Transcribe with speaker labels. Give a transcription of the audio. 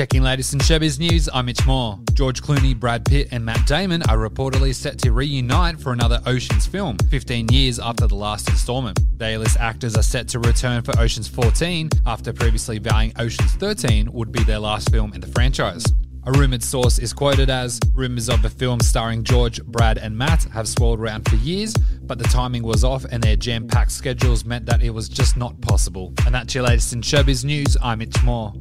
Speaker 1: Checking latest in showbiz news, I'm Mitch Moore. George Clooney, Brad Pitt, and Matt Damon are reportedly set to reunite for another Oceans film, 15 years after the last installment. The A-list actors are set to return for Oceans 14 after previously vowing Oceans 13 would be their last film in the franchise. A rumoured source is quoted as Rumours of the film starring George, Brad, and Matt have swirled around for years, but the timing was off and their jam packed schedules meant that it was just not possible. And that's your latest in showbiz news. I'm Mitch Moore.